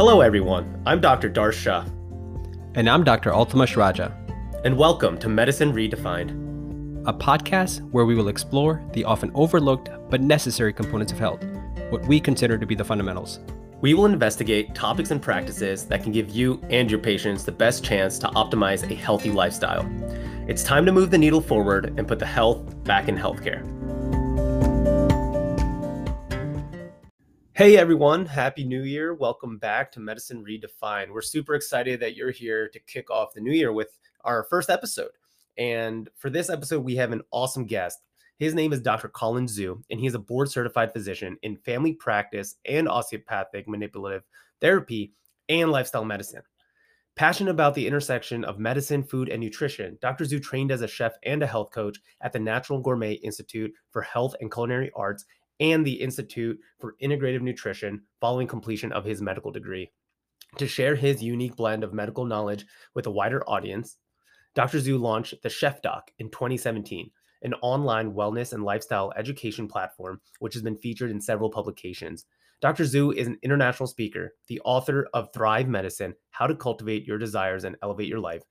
Hello, everyone. I'm Dr. Darsh Shah. And I'm Dr. Altamash Raja. And welcome to Medicine Redefined, a podcast where we will explore the often overlooked but necessary components of health, what we consider to be the fundamentals. We will investigate topics and practices that can give you and your patients the best chance to optimize a healthy lifestyle. It's time to move the needle forward and put the health back in healthcare. Hey everyone, Happy New Year. Welcome back to Medicine Redefined. We're super excited that you're here to kick off the new year with our first episode. And for this episode, we have an awesome guest. His name is Dr. Colin Zhu, and he's a board certified physician in family practice and osteopathic manipulative therapy and lifestyle medicine. Passionate about the intersection of medicine, food, and nutrition, Dr. Zhu trained as a chef and a health coach at the Natural Gourmet Institute for Health and Culinary Arts and the Institute for Integrative Nutrition following completion of his medical degree. To share his unique blend of medical knowledge with a wider audience, Dr. Zhu launched the Chef Doc in 2017, an online wellness and lifestyle education platform which has been featured in several publications. Dr. Zhu is an international speaker, the author of Thrive Medicine How to Cultivate Your Desires and Elevate Your Life,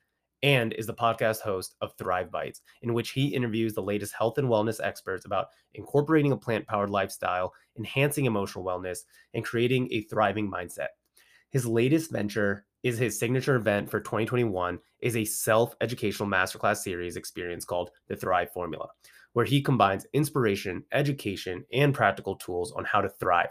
and is the podcast host of Thrive Bites, in which he interviews the latest health and wellness experts about incorporating a plant powered lifestyle, enhancing emotional wellness, and creating a thriving mindset. His latest venture is his signature event for 2021 is a self-educational masterclass series experience called the Thrive Formula, where he combines inspiration, education, and practical tools on how to thrive.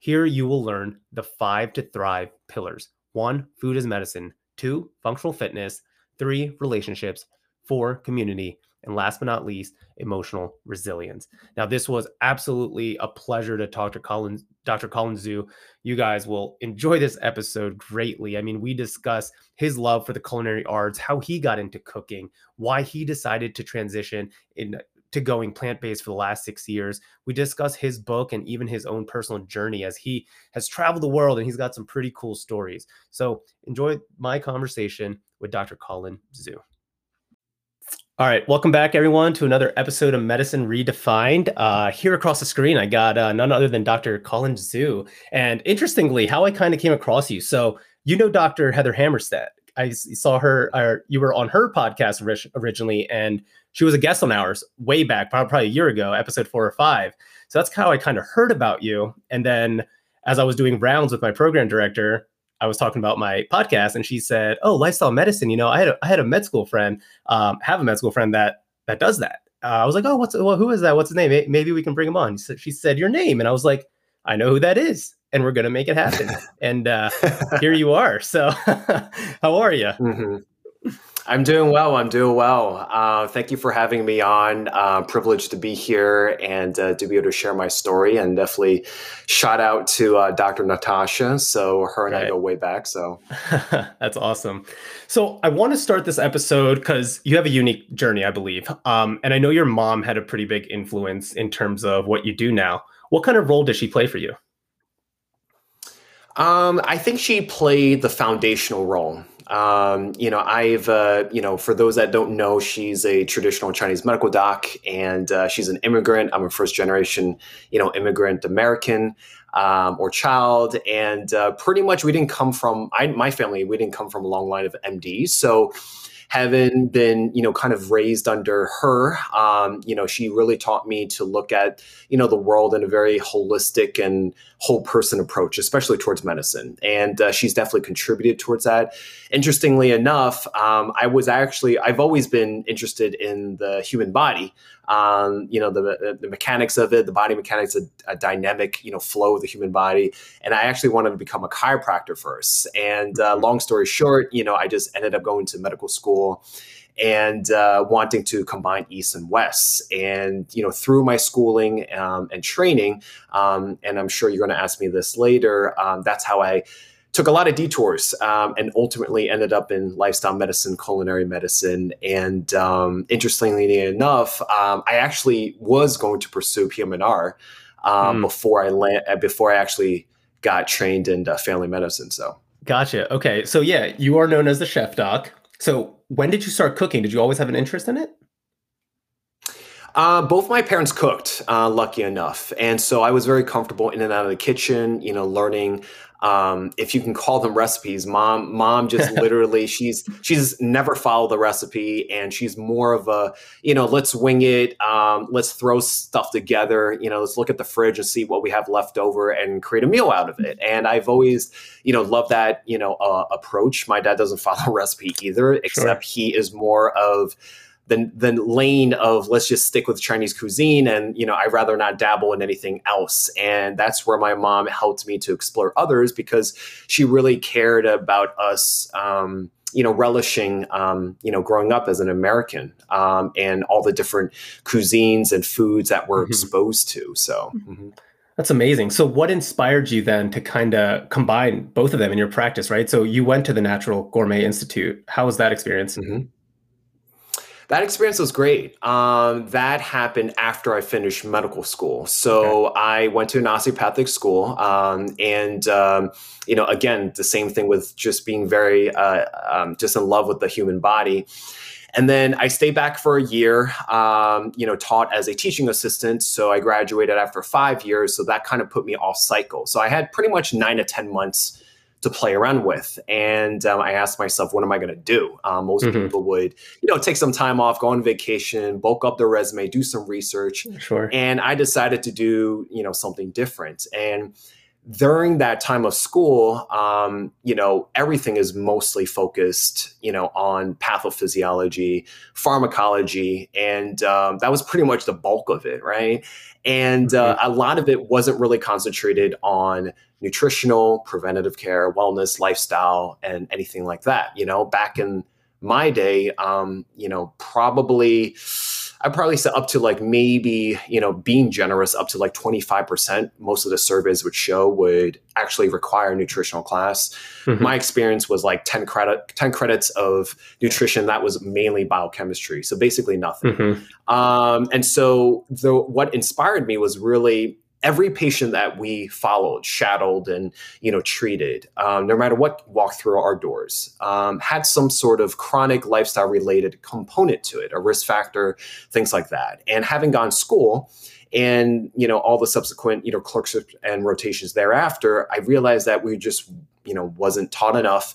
Here you will learn the 5 to thrive pillars. 1, food as medicine, 2, functional fitness, three, relationships, four, community, and last but not least, emotional resilience. Now, this was absolutely a pleasure to talk to Colin, Dr. Colin Zhu. You guys will enjoy this episode greatly. I mean, we discuss his love for the culinary arts, how he got into cooking, why he decided to transition in to going plant-based for the last six years. We discuss his book and even his own personal journey as he has traveled the world and he's got some pretty cool stories. So enjoy my conversation with Dr. Colin Zhu. All right, welcome back, everyone, to another episode of Medicine Redefined. Uh, here across the screen, I got uh, none other than Dr. Colin Zhu. And interestingly, how I kind of came across you. So, you know, Dr. Heather Hammerstedt. I saw her, or you were on her podcast originally, and she was a guest on ours way back, probably a year ago, episode four or five. So that's how I kind of heard about you. And then as I was doing rounds with my program director, I was talking about my podcast, and she said, "Oh, lifestyle medicine. You know, I had a, I had a med school friend, um, have a med school friend that that does that." Uh, I was like, "Oh, what's well, who is that? What's his name? Maybe we can bring him on." She said your name, and I was like, "I know who that is." And we're gonna make it happen. and uh, here you are. So, how are you? Mm-hmm. I'm doing well. I'm doing well. Uh, thank you for having me on. Uh, privileged to be here and uh, to be able to share my story. And definitely shout out to uh, Dr. Natasha. So her and right. I go way back. So that's awesome. So I want to start this episode because you have a unique journey, I believe. Um, and I know your mom had a pretty big influence in terms of what you do now. What kind of role does she play for you? Um, I think she played the foundational role. Um, you know, I've, uh, you know, for those that don't know, she's a traditional Chinese medical doc and uh, she's an immigrant. I'm a first generation, you know, immigrant American um, or child. And uh, pretty much we didn't come from, I, my family, we didn't come from a long line of MDs. So, having been you know kind of raised under her. Um, you know she really taught me to look at you know the world in a very holistic and whole person approach especially towards medicine. And uh, she's definitely contributed towards that. Interestingly enough um, i was actually i've always been interested in the human body um, you know the, the mechanics of it the body mechanics a, a dynamic you know flow of the human body and i actually wanted to become a chiropractor first and uh, long story short you know i just ended up going to medical school school and uh, wanting to combine East and West. And you know, through my schooling um, and training, um, and I'm sure you're going to ask me this later. Um, that's how I took a lot of detours um, and ultimately ended up in lifestyle medicine, culinary medicine, and um, interestingly enough, um, I actually was going to pursue PM&R mm. before I land, before I actually got trained in uh, family medicine. So. Gotcha. Okay. So yeah, you are known as the chef doc. So when did you start cooking? Did you always have an interest in it? Uh, both my parents cooked, uh, lucky enough, and so I was very comfortable in and out of the kitchen. You know, learning um, if you can call them recipes. Mom, mom just literally she's she's never followed the recipe, and she's more of a you know let's wing it, um, let's throw stuff together. You know, let's look at the fridge and see what we have left over and create a meal out of it. And I've always you know loved that you know uh, approach. My dad doesn't follow recipe either, except sure. he is more of the the lane of let's just stick with Chinese cuisine and you know I'd rather not dabble in anything else and that's where my mom helped me to explore others because she really cared about us um, you know relishing um, you know growing up as an American um, and all the different cuisines and foods that we're mm-hmm. exposed to so. Mm-hmm. That's amazing. So, what inspired you then to kind of combine both of them in your practice, right? So, you went to the Natural Gourmet Institute. How was that experience? Mm-hmm that experience was great. Um, that happened after I finished medical school. So okay. I went to an osteopathic school, um, and um, you know, again, the same thing with just being very uh, um, just in love with the human body. And then I stayed back for a year, um, you know, taught as a teaching assistant. So I graduated after five years. So that kind of put me off cycle. So I had pretty much nine to 10 months to play around with. And um, I asked myself, what am I going to do? Um, most mm-hmm. people would, you know, take some time off, go on vacation, bulk up their resume, do some research. Sure. And I decided to do, you know, something different. And during that time of school, um, you know, everything is mostly focused, you know, on pathophysiology, pharmacology, and um, that was pretty much the bulk of it, right? And uh, mm-hmm. a lot of it wasn't really concentrated on nutritional, preventative care, wellness, lifestyle, and anything like that. You know, back in my day, um, you know, probably I probably say up to like maybe, you know, being generous up to like 25%. Most of the surveys would show would actually require a nutritional class. Mm-hmm. My experience was like 10 credit 10 credits of nutrition that was mainly biochemistry. So basically nothing. Mm-hmm. Um, and so the what inspired me was really every patient that we followed, shadowed, and you know treated, um, no matter what walked through our doors, um, had some sort of chronic lifestyle related component to it, a risk factor, things like that. And having gone school, and you know all the subsequent you know clerkships and rotations thereafter, I realized that we just you know wasn't taught enough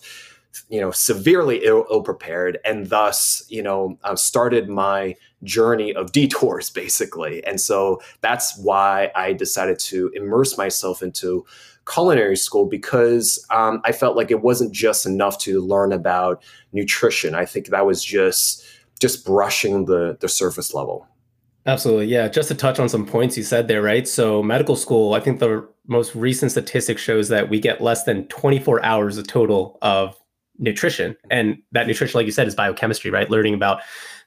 you know severely ill, ill prepared and thus you know uh, started my journey of detours basically. And so that's why i decided to immerse myself into culinary school because um, i felt like it wasn't just enough to learn about nutrition. I think that was just just brushing the the surface level. Absolutely. Yeah just to touch on some points you said there right? So medical school i think the most recent statistic shows that we get less than 24 hours a total of nutrition. And that nutrition, like you said, is biochemistry, right? Learning about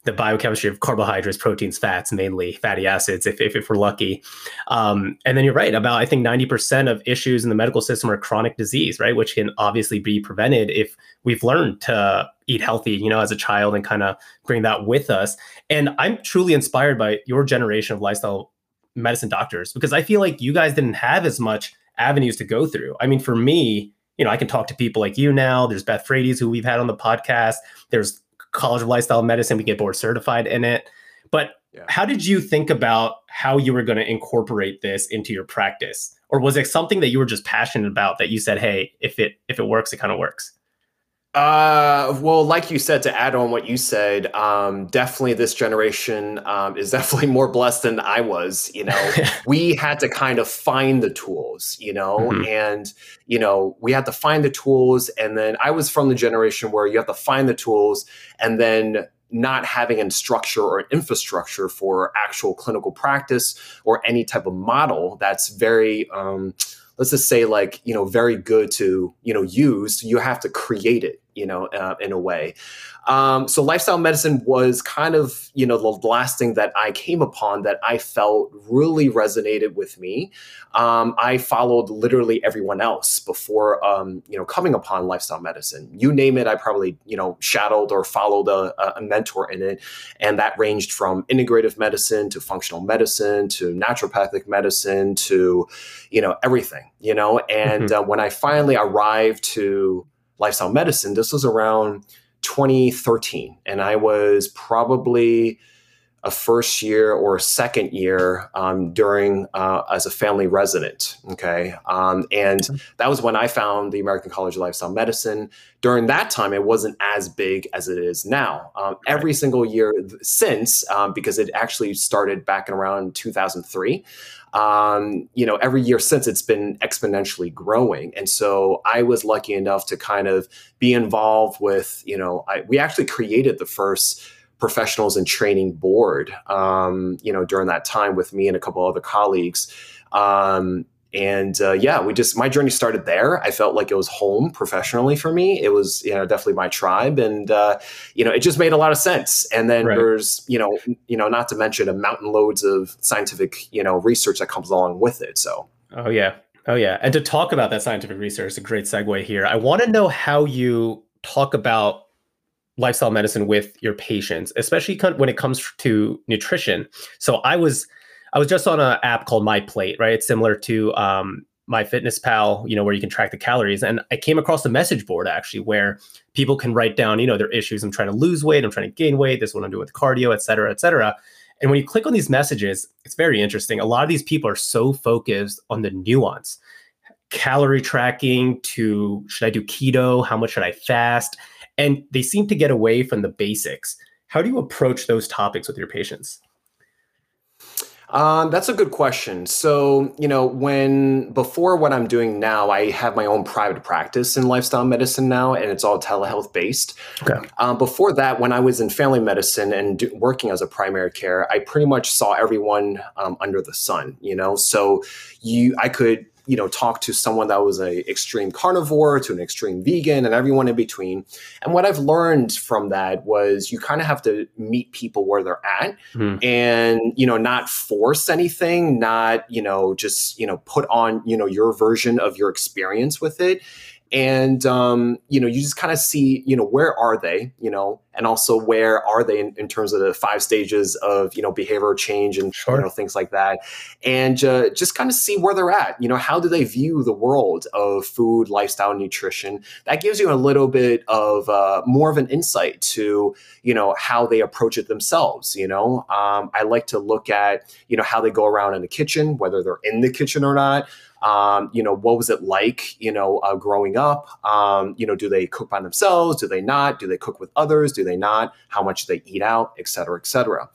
the biochemistry of carbohydrates, proteins, fats, mainly fatty acids, if, if, if we're lucky. Um, and then you're right about, I think 90% of issues in the medical system are chronic disease, right? Which can obviously be prevented if we've learned to eat healthy, you know, as a child and kind of bring that with us. And I'm truly inspired by your generation of lifestyle medicine doctors because I feel like you guys didn't have as much avenues to go through. I mean, for me, you know, I can talk to people like you now. There's Beth Frates, who we've had on the podcast. There's College of Lifestyle Medicine. We get board certified in it. But yeah. how did you think about how you were going to incorporate this into your practice? Or was it something that you were just passionate about that you said, hey, if it if it works, it kind of works? Uh, well, like you said, to add on what you said, um, definitely this generation um, is definitely more blessed than I was. You know, we had to kind of find the tools, you know, mm-hmm. and, you know, we had to find the tools. And then I was from the generation where you have to find the tools and then not having a structure or an infrastructure for actual clinical practice or any type of model that's very, um, let's just say like you know very good to you know use you have to create it you know uh, in a way. Um, so lifestyle medicine was kind of you know the last thing that i came upon that i felt really resonated with me. Um, i followed literally everyone else before um, you know coming upon lifestyle medicine. You name it i probably you know shadowed or followed a, a mentor in it. And that ranged from integrative medicine to functional medicine to naturopathic medicine to you know everything you know? And mm-hmm. uh, when i finally arrived to lifestyle medicine this was around 2013 and i was probably a first year or a second year um, during uh, as a family resident. Okay, um, and mm-hmm. that was when I found the American College of Lifestyle Medicine. During that time, it wasn't as big as it is now. Um, every single year since, um, because it actually started back in around 2003. Um, you know, every year since it's been exponentially growing. And so I was lucky enough to kind of be involved with, you know, I, we actually created the first professionals and training board, um, you know, during that time with me and a couple other colleagues. Um, and uh, yeah, we just my journey started there. I felt like it was home professionally for me. It was you know definitely my tribe, and uh, you know it just made a lot of sense. And then right. there's you know you know not to mention a mountain loads of scientific you know research that comes along with it. So oh yeah, oh yeah. And to talk about that scientific research, a great segue here. I want to know how you talk about lifestyle medicine with your patients, especially when it comes to nutrition. So I was I was just on an app called My Plate, right? It's similar to um, MyFitnessPal, you know, where you can track the calories. And I came across a message board actually where people can write down, you know, their issues. I'm trying to lose weight. I'm trying to gain weight. This is what I'm doing with cardio, et cetera, et cetera. And when you click on these messages, it's very interesting. A lot of these people are so focused on the nuance calorie tracking to should I do keto? How much should I fast? And they seem to get away from the basics. How do you approach those topics with your patients? Um, that's a good question. So, you know, when before what I'm doing now, I have my own private practice in lifestyle medicine now, and it's all telehealth based. Okay. Um, before that, when I was in family medicine and do, working as a primary care, I pretty much saw everyone um, under the sun. You know, so you, I could you know talk to someone that was a extreme carnivore to an extreme vegan and everyone in between and what i've learned from that was you kind of have to meet people where they're at mm. and you know not force anything not you know just you know put on you know your version of your experience with it and um, you know you just kind of see you know where are they you know and also where are they in, in terms of the five stages of you know behavioral change and sure. you know things like that. And uh, just kind of see where they're at you know how do they view the world of food lifestyle nutrition? That gives you a little bit of uh, more of an insight to you know how they approach it themselves you know? Um, i like to look at you know how they go around in the kitchen whether they're in the kitchen or not um, you know, what was it like, you know, uh, growing up? Um, you know, do they cook by themselves? Do they not? Do they cook with others? Do they not? How much do they eat out, et cetera, et cetera.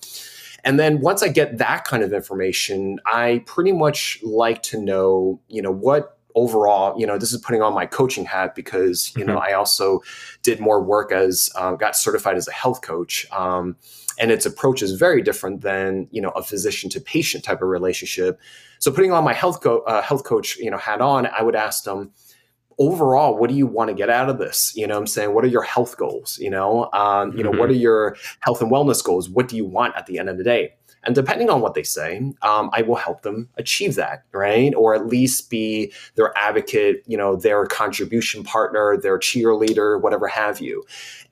And then once I get that kind of information, I pretty much like to know, you know, what overall, you know, this is putting on my coaching hat because, you mm-hmm. know, I also did more work as, uh, got certified as a health coach. Um, and its approach is very different than, you know, a physician to patient type of relationship so putting on my health co- uh, health coach, you know, hat on, I would ask them, overall, what do you want to get out of this? You know, I'm saying, what are your health goals? You know, um, you know, mm-hmm. what are your health and wellness goals? What do you want at the end of the day? And depending on what they say, um, I will help them achieve that, right? Or at least be their advocate, you know, their contribution partner, their cheerleader, whatever have you.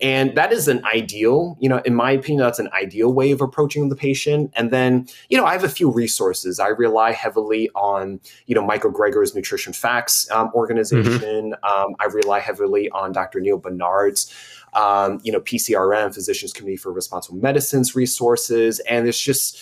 And that is an ideal, you know, in my opinion, that's an ideal way of approaching the patient. And then, you know, I have a few resources. I rely heavily on, you know, Michael Greger's Nutrition Facts um, organization. Mm-hmm. Um, I rely heavily on Dr. Neal Barnard's um, you know, PCRM, Physicians Committee for Responsible Medicines resources, and it's just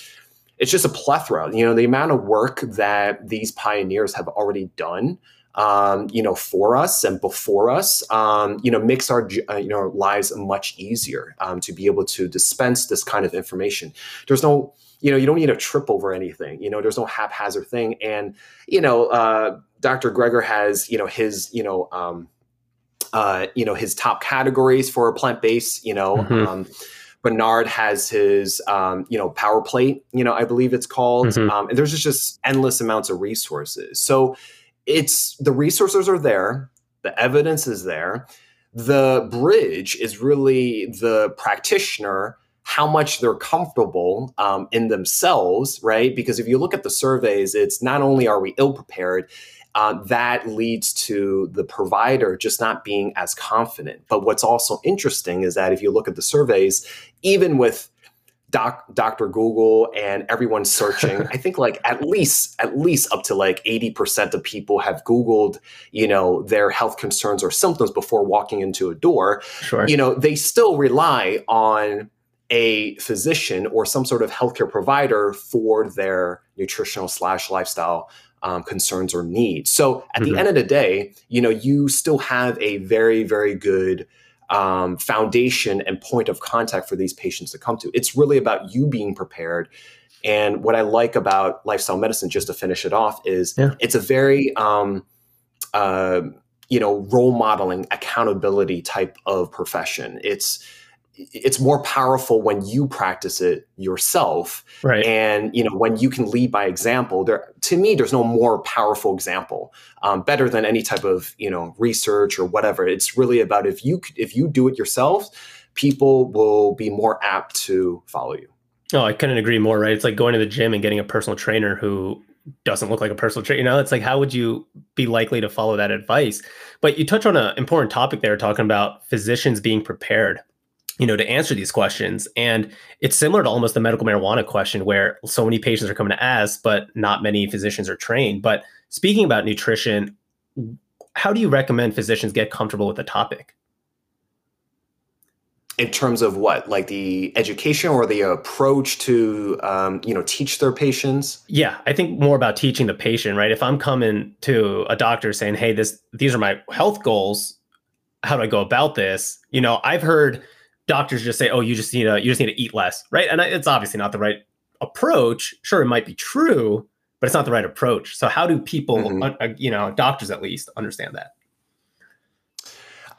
it's just a plethora. You know, the amount of work that these pioneers have already done. Um, you know, for us and before us, um, you know, makes our uh, you know lives much easier um, to be able to dispense this kind of information. There's no, you know, you don't need to trip over anything. You know, there's no haphazard thing. And you know, uh, Dr. Greger has you know his you know um, uh, you know his top categories for a plant based. You know, mm-hmm. um, Barnard has his um, you know power plate. You know, I believe it's called. Mm-hmm. Um, and there's just, just endless amounts of resources. So it's the resources are there, the evidence is there. The bridge is really the practitioner how much they're comfortable um, in themselves, right? Because if you look at the surveys, it's not only are we ill prepared, uh, that leads to the provider just not being as confident. But what's also interesting is that if you look at the surveys, even with Doc, Dr. Google and everyone searching, I think like at least at least up to like 80% of people have Googled, you know, their health concerns or symptoms before walking into a door. Sure. You know, they still rely on a physician or some sort of healthcare provider for their nutritional slash lifestyle um, concerns or needs. So at mm-hmm. the end of the day, you know, you still have a very, very good um, foundation and point of contact for these patients to come to. It's really about you being prepared. And what I like about lifestyle medicine, just to finish it off, is yeah. it's a very um, uh, you know role modeling accountability type of profession. It's it's more powerful when you practice it yourself. Right. And you know when you can lead by example there to me there's no more powerful example um, better than any type of you know research or whatever. It's really about if you if you do it yourself people will be more apt to follow you. Oh i couldn't agree more right? It's like going to the gym and getting a personal trainer who doesn't look like a personal trainer. You know it's like how would you be likely to follow that advice? But you touch on an important topic there talking about physicians being prepared you know, to answer these questions. And it's similar to almost the medical marijuana question where so many patients are coming to ask, but not many physicians are trained. But speaking about nutrition, how do you recommend physicians get comfortable with the topic? In terms of what, like the education or the approach to, um, you know, teach their patients? Yeah, I think more about teaching the patient, right? If I'm coming to a doctor saying, "Hey, this these are my health goals," how do I go about this? You know, I've heard doctors just say, "Oh, you just need to you just need to eat less," right? And it's obviously not the right approach. Sure, it might be true, but it's not the right approach. So, how do people, mm-hmm. uh, you know, doctors at least, understand that?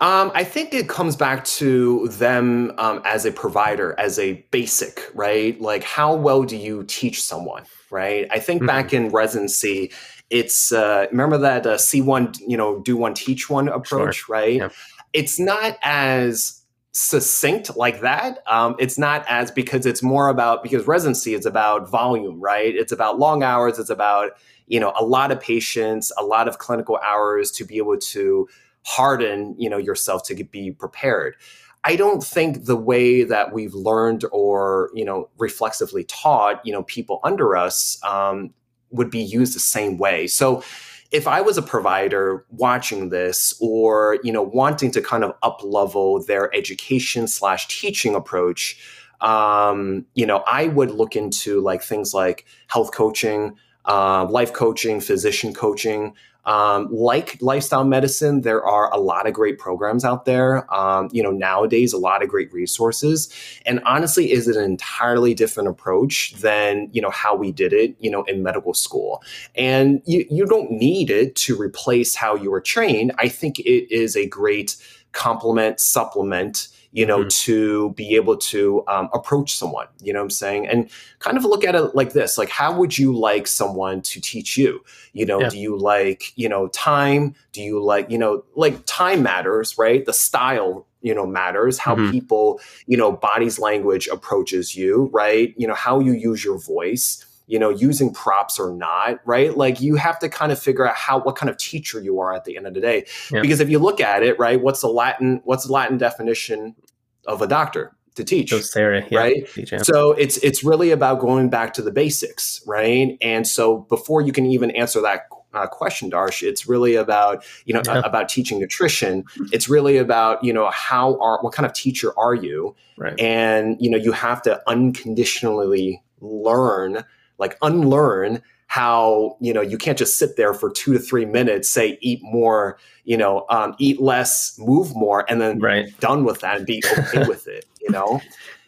Um, I think it comes back to them um, as a provider, as a basic, right? Like, how well do you teach someone, right? I think mm-hmm. back in residency, it's uh, remember that uh, see one, you know, do one, teach one approach, sure. right? Yeah. It's not as succinct like that. Um, it's not as because it's more about because residency is about volume, right? It's about long hours. It's about you know a lot of patients, a lot of clinical hours to be able to harden you know yourself to be prepared. I don't think the way that we've learned or you know reflexively taught you know people under us um, would be used the same way. So if I was a provider watching this or, you know, wanting to kind of up level their education slash teaching approach, um, you know, I would look into like things like health coaching, uh, life coaching, physician coaching, um, like lifestyle medicine, there are a lot of great programs out there. Um, you know, nowadays, a lot of great resources. And honestly, is an entirely different approach than, you know, how we did it, you know, in medical school? And you, you don't need it to replace how you were trained. I think it is a great complement, supplement you know, mm-hmm. to be able to um, approach someone, you know what I'm saying? And kind of look at it like this like, how would you like someone to teach you? You know, yeah. do you like, you know, time? Do you like, you know, like time matters, right? The style you know matters how mm-hmm. people you know body's language approaches you right you know how you use your voice you know using props or not right like you have to kind of figure out how what kind of teacher you are at the end of the day yeah. because if you look at it right what's the latin what's the latin definition of a doctor to teach Docere, yeah, right teach, yeah. so it's it's really about going back to the basics right and so before you can even answer that uh, question darsh it's really about you know yeah. about teaching nutrition it's really about you know how are what kind of teacher are you right. and you know you have to unconditionally learn like unlearn how you know you can't just sit there for two to three minutes say eat more you know um, eat less move more and then right. done with that and be okay with it you know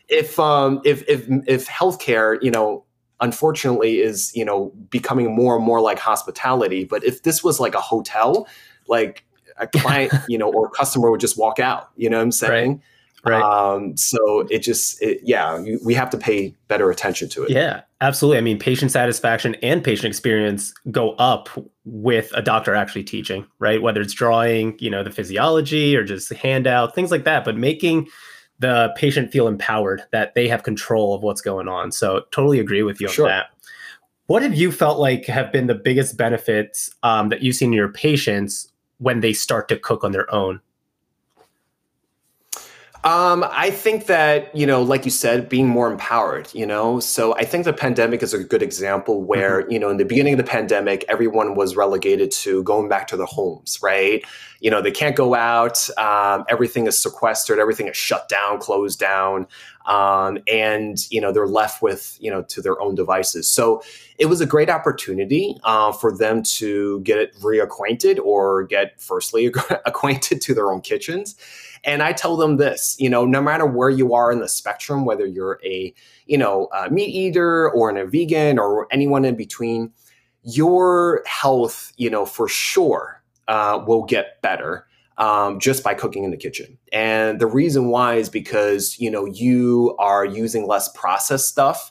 if um if if if healthcare you know unfortunately is you know becoming more and more like hospitality but if this was like a hotel like a client you know or customer would just walk out you know what i'm saying right. Right. Um, so it just, it, yeah, you, we have to pay better attention to it. Yeah, absolutely. I mean, patient satisfaction and patient experience go up with a doctor actually teaching, right? Whether it's drawing, you know, the physiology or just handout, things like that, but making the patient feel empowered that they have control of what's going on. So totally agree with you on that. What have you felt like have been the biggest benefits um, that you've seen in your patients when they start to cook on their own? Um, I think that, you know, like you said, being more empowered, you know, so I think the pandemic is a good example where, mm-hmm. you know, in the beginning of the pandemic, everyone was relegated to going back to their homes, right? You know, they can't go out. Um, everything is sequestered. Everything is shut down, closed down. um, and you know they're left with you know to their own devices. So it was a great opportunity uh, for them to get reacquainted or get firstly acquainted to their own kitchens. And I tell them this, you know, no matter where you are in the spectrum, whether you're a you know a meat eater or a vegan or anyone in between, your health, you know, for sure uh, will get better um, just by cooking in the kitchen. And the reason why is because you know you are using less processed stuff.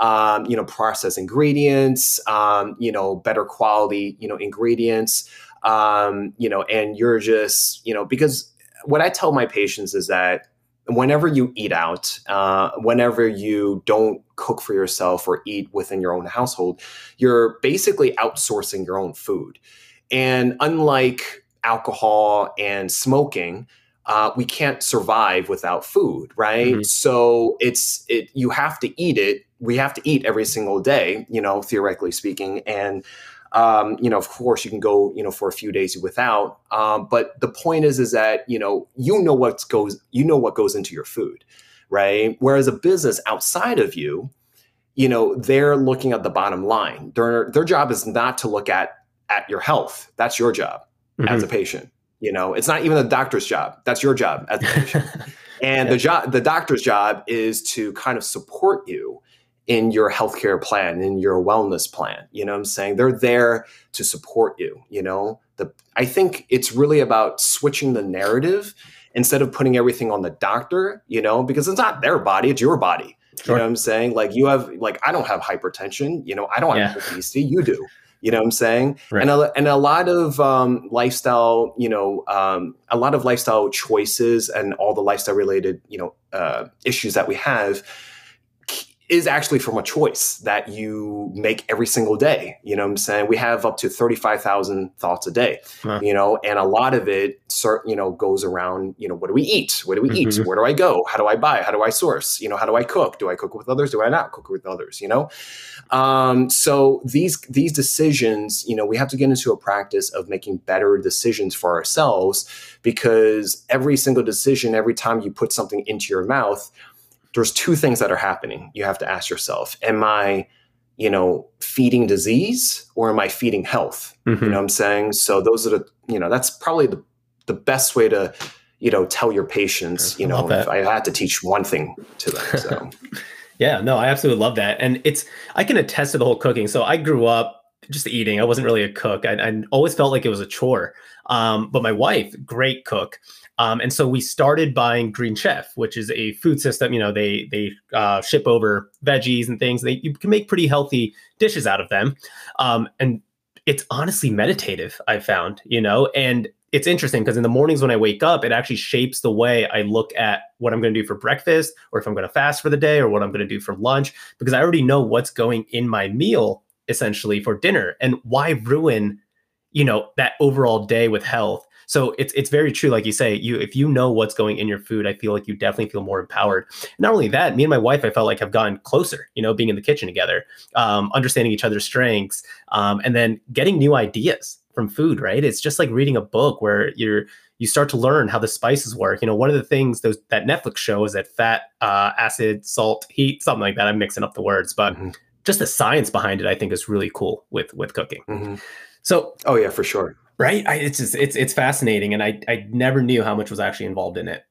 Um, you know, processed ingredients, um, you know, better quality, you know, ingredients, um, you know, and you're just, you know, because what I tell my patients is that whenever you eat out, uh, whenever you don't cook for yourself or eat within your own household, you're basically outsourcing your own food. And unlike alcohol and smoking, uh, we can't survive without food, right? Mm-hmm. So it's it you have to eat it. We have to eat every single day, you know, theoretically speaking, and um, you know, of course, you can go, you know, for a few days without. Um, but the point is, is that you know, you know what goes, you know what goes into your food, right? Whereas a business outside of you, you know, they're looking at the bottom line. Their their job is not to look at at your health. That's your job mm-hmm. as a patient. You know, it's not even the doctor's job. That's your job as a patient. and yeah. the job, the doctor's job is to kind of support you in your healthcare plan, in your wellness plan. You know what I'm saying? They're there to support you, you know? The I think it's really about switching the narrative instead of putting everything on the doctor, you know, because it's not their body, it's your body. Sure. You know what I'm saying? Like you have like I don't have hypertension, you know, I don't have yeah. obesity, you do. You know what I'm saying? Right. And a, and a lot of um, lifestyle, you know, um, a lot of lifestyle choices and all the lifestyle related, you know, uh, issues that we have is actually from a choice that you make every single day. You know what I'm saying? We have up to 35,000 thoughts a day, huh. you know, and a lot of it, you know, goes around, you know, what do we eat? What do we mm-hmm. eat? Where do I go? How do I buy? How do I source? You know, how do I cook? Do I cook with others? Do I not cook with others? You know? Um, so these, these decisions, you know, we have to get into a practice of making better decisions for ourselves because every single decision, every time you put something into your mouth, there's two things that are happening. You have to ask yourself, am I, you know, feeding disease or am I feeding health? Mm-hmm. You know what I'm saying? So those are the, you know, that's probably the, the best way to, you know, tell your patients, you know, if I had to teach one thing to them. So yeah, no, I absolutely love that. And it's, I can attest to the whole cooking. So I grew up just eating. I wasn't really a cook. I, I always felt like it was a chore. Um, but my wife, great cook. Um, and so we started buying Green Chef, which is a food system. You know, they they uh, ship over veggies and things. They you can make pretty healthy dishes out of them, um, and it's honestly meditative. I found, you know, and it's interesting because in the mornings when I wake up, it actually shapes the way I look at what I'm going to do for breakfast, or if I'm going to fast for the day, or what I'm going to do for lunch, because I already know what's going in my meal essentially for dinner, and why ruin, you know, that overall day with health so it's it's very true, like you say. You if you know what's going in your food, I feel like you definitely feel more empowered. Not only that, me and my wife, I felt like have gotten closer. You know, being in the kitchen together, um, understanding each other's strengths, um, and then getting new ideas from food. Right? It's just like reading a book where you're you start to learn how the spices work. You know, one of the things those that Netflix show is that fat, uh, acid, salt, heat, something like that. I'm mixing up the words, but mm-hmm. just the science behind it, I think, is really cool with with cooking. Mm-hmm. So, oh yeah, for sure right? I, it's just, it's it's fascinating, and I I never knew how much was actually involved in it.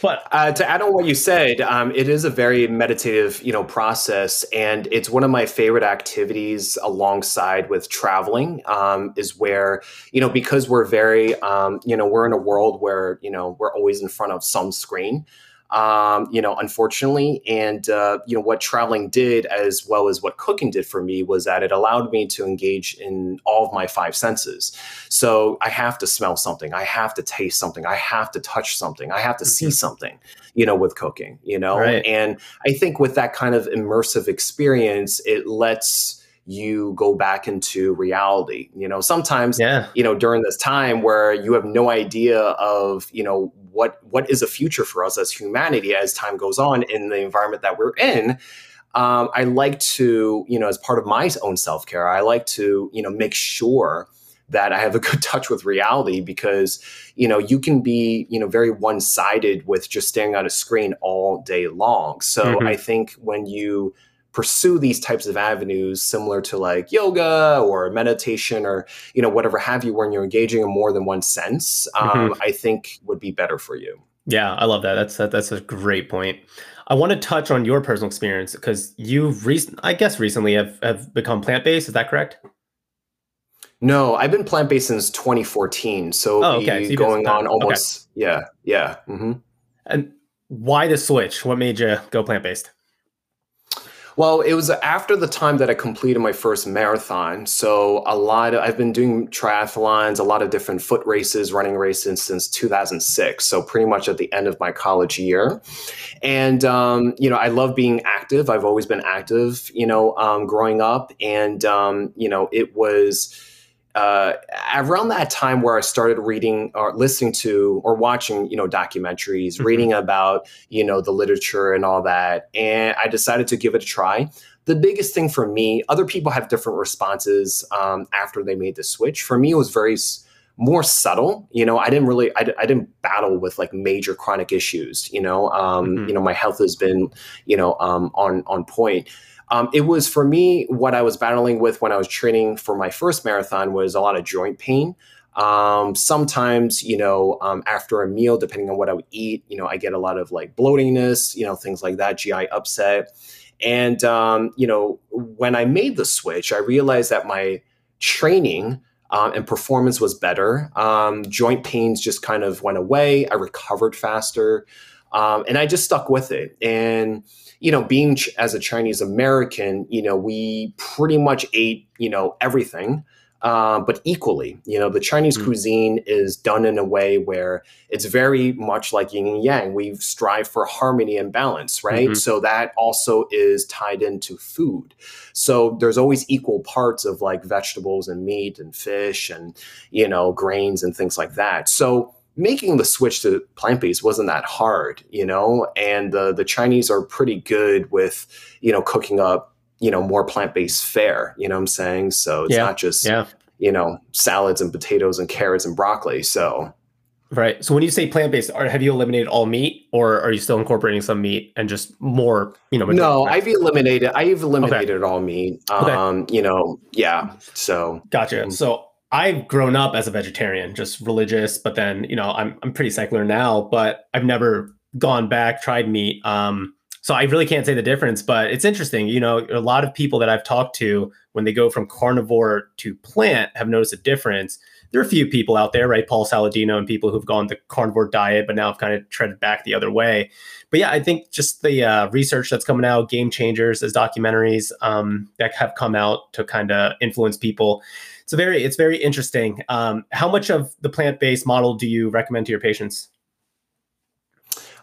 But uh, to add on what you said, um, it is a very meditative, you know, process, and it's one of my favorite activities alongside with traveling. Um, is where you know because we're very, um, you know, we're in a world where you know we're always in front of some screen um, you know, unfortunately. And, uh, you know, what traveling did, as well as what cooking did for me, was that it allowed me to engage in all of my five senses. So I have to smell something, I have to taste something, I have to touch something, I have to mm-hmm. see something, you know, with cooking, you know. Right. And I think with that kind of immersive experience, it lets, you go back into reality. You know, sometimes, yeah. you know, during this time where you have no idea of, you know, what what is a future for us as humanity as time goes on in the environment that we're in. Um, I like to, you know, as part of my own self care, I like to, you know, make sure that I have a good touch with reality because, you know, you can be, you know, very one sided with just staring at a screen all day long. So mm-hmm. I think when you pursue these types of avenues similar to like yoga or meditation or you know whatever have you when you're engaging in more than one sense um, mm-hmm. i think would be better for you yeah i love that that's that, that's a great point i want to touch on your personal experience because you've recent i guess recently have, have become plant-based is that correct no i've been plant-based since 2014 so, oh, okay. so going on almost okay. yeah yeah mm-hmm. and why the switch what made you go plant-based well, it was after the time that I completed my first marathon. So a lot of, I've been doing triathlons, a lot of different foot races, running races since 2006. So pretty much at the end of my college year. And, um, you know, I love being active. I've always been active, you know, um, growing up. And, um, you know, it was, uh, around that time where I started reading or listening to or watching, you know, documentaries, mm-hmm. reading about, you know, the literature and all that. And I decided to give it a try. The biggest thing for me, other people have different responses um, after they made the switch. For me, it was very more subtle. You know, I didn't really, I, I didn't battle with like major chronic issues. You know, um, mm-hmm. you know, my health has been, you know, um, on on point. Um, it was for me what I was battling with when I was training for my first marathon was a lot of joint pain. Um, sometimes, you know, um, after a meal, depending on what I would eat, you know, I get a lot of like bloatingness, you know, things like that, GI upset. And, um, you know, when I made the switch, I realized that my training um, and performance was better. Um, joint pains just kind of went away. I recovered faster. And I just stuck with it. And, you know, being ch- as a Chinese American, you know, we pretty much ate, you know, everything, uh, but equally. You know, the Chinese mm. cuisine is done in a way where it's very much like yin and yang. We strive for harmony and balance, right? Mm-hmm. So that also is tied into food. So there's always equal parts of like vegetables and meat and fish and, you know, grains and things like that. So, making the switch to plant based wasn't that hard, you know. And the the Chinese are pretty good with you know cooking up you know more plant based fare. You know what I'm saying? So it's yeah. not just yeah. you know salads and potatoes and carrots and broccoli. So right. So when you say plant based, have you eliminated all meat, or are you still incorporating some meat and just more? You know, no, I've eliminated. I've eliminated okay. all meat. Um, okay. you know, yeah. So gotcha. So I've grown up as a vegetarian, just religious, but then, you know, I'm I'm pretty secular now, but I've never gone back, tried meat. Um, so I really can't say the difference, but it's interesting. You know, a lot of people that I've talked to when they go from carnivore to plant have noticed a difference. There are a few people out there, right? Paul Saladino and people who've gone the carnivore diet, but now have kind of treaded back the other way. But yeah, I think just the uh, research that's coming out, game changers as documentaries um, that have come out to kind of influence people it's very it's very interesting. Um, how much of the plant based model do you recommend to your patients?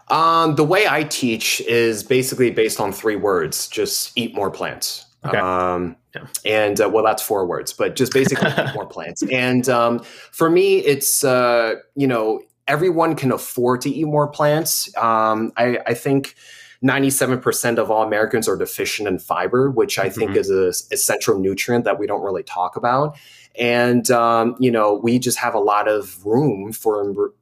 Um, the way I teach is basically based on three words: just eat more plants. Okay. Um, yeah. And uh, well, that's four words, but just basically eat more plants. And um, for me, it's uh, you know everyone can afford to eat more plants. Um, I, I think 97% of all Americans are deficient in fiber, which I mm-hmm. think is a essential nutrient that we don't really talk about. And, um, you know, we just have a lot of room for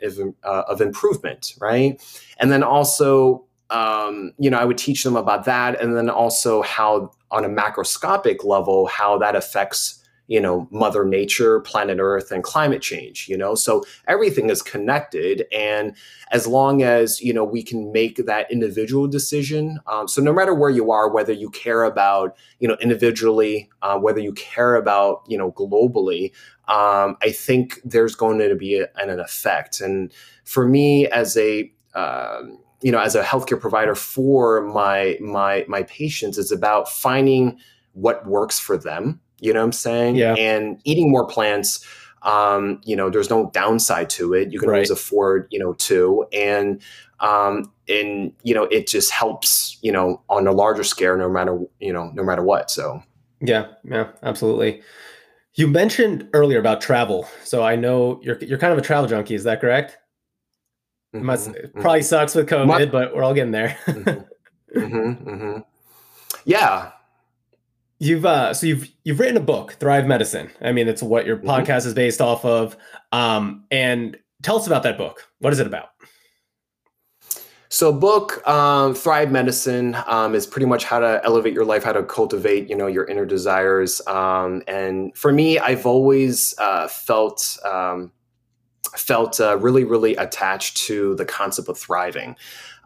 uh, of improvement, right? And then also, um, you know, I would teach them about that. And then also how on a macroscopic level, how that affects you know mother nature planet earth and climate change you know? So everything is connected and as long as you know we can make that individual decision um, so no matter where you are whether you care about you know individually uh, whether you care about you know globally um, i think there's going to be a, an, effect. And for me as a um, you know as a healthcare provider for my my my patients it's about finding what works for them you know what I'm saying? Yeah. And eating more plants, um, you know, there's no downside to it. You can right. always afford, you know, two. And um, and you know, it just helps, you know, on a larger scale, no matter, you know, no matter what. So yeah, yeah, absolutely. You mentioned earlier about travel. So I know you're you're kind of a travel junkie, is that correct? Mm-hmm, Must mm-hmm. probably sucks with COVID, My, but we're all getting there. mm-hmm, mm-hmm, mm-hmm. yeah, you've uh so you've you've written a book thrive medicine i mean it's what your mm-hmm. podcast is based off of um and tell us about that book what is it about so, book um, "Thrive Medicine" um, is pretty much how to elevate your life, how to cultivate, you know, your inner desires. Um, and for me, I've always uh, felt um, felt uh, really, really attached to the concept of thriving.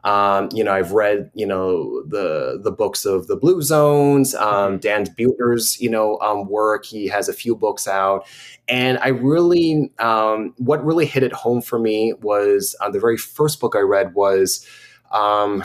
Um, you know, I've read, you know, the the books of the Blue Zones, um, mm-hmm. Dan Buettner's, you know, um, work. He has a few books out, and I really, um, what really hit it home for me was uh, the very first book I read was. Um,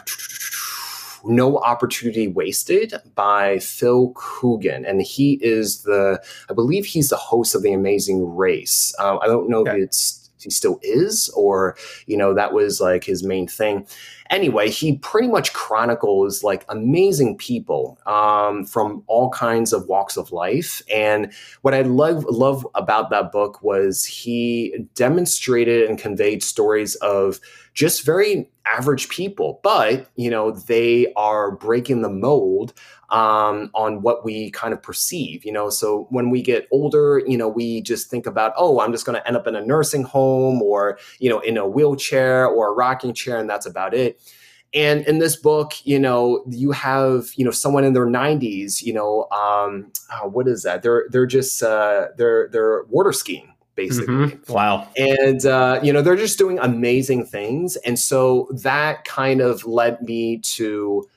no Opportunity Wasted by Phil Keoghan. And he is the, I believe he's the host of The Amazing Race. Uh, I don't know okay. if it's, he still is, or, you know, that was like his main thing anyway, he pretty much chronicles like amazing people um, from all kinds of walks of life. And what I love love about that book was he demonstrated and conveyed stories of just very average people, but you know they are breaking the mold um, on what we kind of perceive. You know, so when we get older, you know, we just think about, oh, I'm just going to end up in a nursing home or you know in a wheelchair or a rocking chair, and that's about it. And in this book, you know, you have you know someone in their 90s. You know, um, oh, what is that? They're they're just uh, they're they're water skiing basically. Mm-hmm. Wow. And, uh, you know, they're just doing amazing things. And so that kind of led me to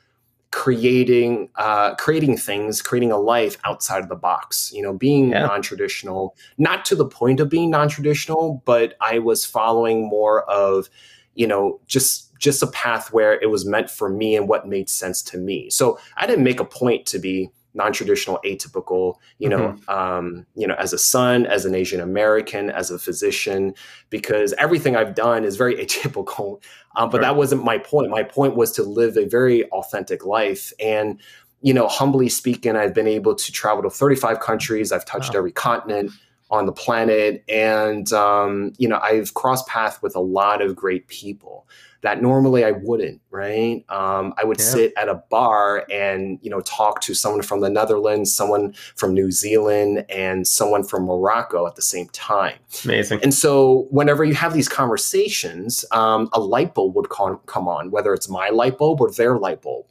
creating uh, creating things creating a life outside of the box you know being yeah. non-traditional not to the point of being non-traditional but i was following more of you know just just a path where it was meant for me and what made sense to me so i didn't make a point to be non-traditional atypical you know mm-hmm. um, you know as a son as an asian american as a physician because everything i've done is very atypical um, but sure. that wasn't my point my point was to live a very authentic life and you know humbly speaking i've been able to travel to 35 countries i've touched wow. every continent on the planet and um, you know i've crossed paths with a lot of great people that normally I wouldn't, right? Um, I would yeah. sit at a bar and, you know, talk to someone from the Netherlands, someone from New Zealand, and someone from Morocco at the same time. Amazing. And so whenever you have these conversations, um, a light bulb would come, come on, whether it's my light bulb or their light bulb.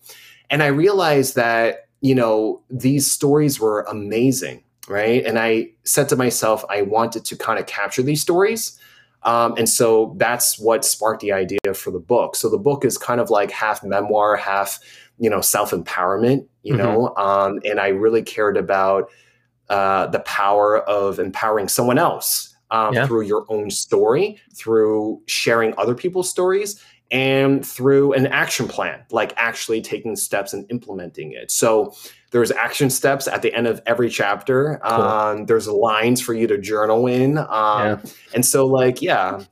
And I realized that, you know, these stories were amazing, right? And I said to myself, I wanted to kind of capture these stories um, and so that's what sparked the idea for the book. So the book is kind of like half memoir, half, you know, self empowerment, you mm-hmm. know, um, and I really cared about uh, the power of empowering someone else um, yeah. through your own story, through sharing other people's stories, and through an action plan, like actually taking steps and implementing it. So there's action steps at the end of every chapter. Cool. Um, there's lines for you to journal in. Um, yeah. And so, like, yeah,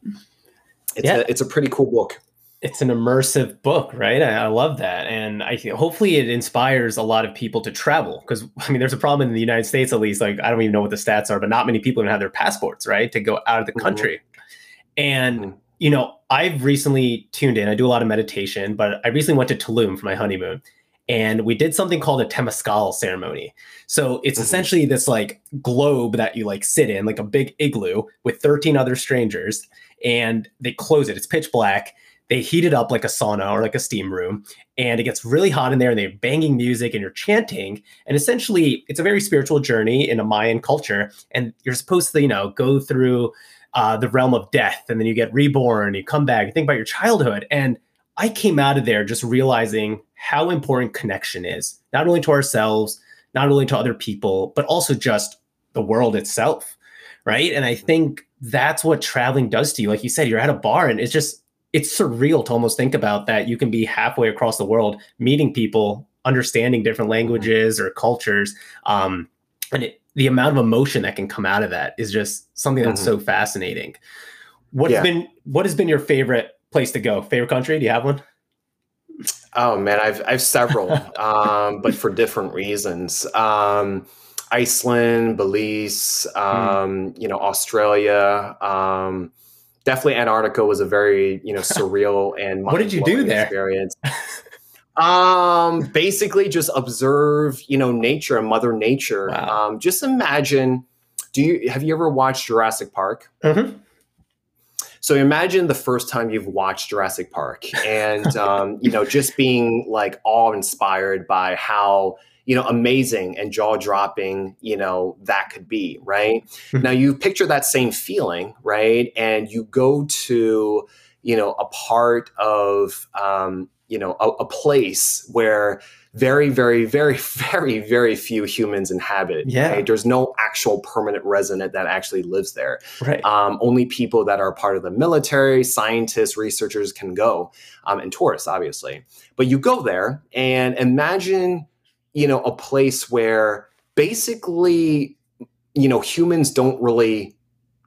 it's, yeah. A, it's a pretty cool book. It's an immersive book, right? I, I love that. And I think hopefully it inspires a lot of people to travel. Because, I mean, there's a problem in the United States, at least. Like, I don't even know what the stats are, but not many people even have their passports, right? To go out of the mm-hmm. country. Mm-hmm. And, mm-hmm. you know, I've recently tuned in. I do a lot of meditation, but I recently went to Tulum for my honeymoon and we did something called a temazcal ceremony. So it's mm-hmm. essentially this like globe that you like sit in, like a big igloo with 13 other strangers, and they close it. It's pitch black. They heat it up like a sauna or like a steam room, and it gets really hot in there. And they're banging music and you're chanting. And essentially, it's a very spiritual journey in a Mayan culture. And you're supposed to, you know, go through uh, the realm of death, and then you get reborn. You come back, you think about your childhood, and I came out of there just realizing how important connection is, not only to ourselves, not only to other people, but also just the world itself. Right. And I think that's what traveling does to you. Like you said, you're at a bar and it's just, it's surreal to almost think about that you can be halfway across the world meeting people, understanding different languages or cultures. Um, and it, the amount of emotion that can come out of that is just something that's mm-hmm. so fascinating. What's yeah. been what has been your favorite place to go? Favorite country? Do you have one? Oh man, I've I've several, um, but for different reasons. Um, Iceland, Belize, hmm. um, mm. you know, Australia. Um, definitely, Antarctica was a very you know surreal and what did you do there? Experience. Um, basically, just observe, you know, nature and Mother Nature. Wow. Um, just imagine. Do you have you ever watched Jurassic Park? Mhm. So imagine the first time you've watched Jurassic Park, and um, you know, just being like awe inspired by how you know amazing and jaw dropping you know that could be. Right Mhm. now, you picture that same feeling, right, and you go to you know a part of um, you know a, a place where very very very very very few humans inhabit Yeah. right? there's no actual permanent resident that actually lives there Right. um, only people that are part of the military scientists researchers can go um, and tourists obviously but you go there and imagine you know a place where basically you know humans don't really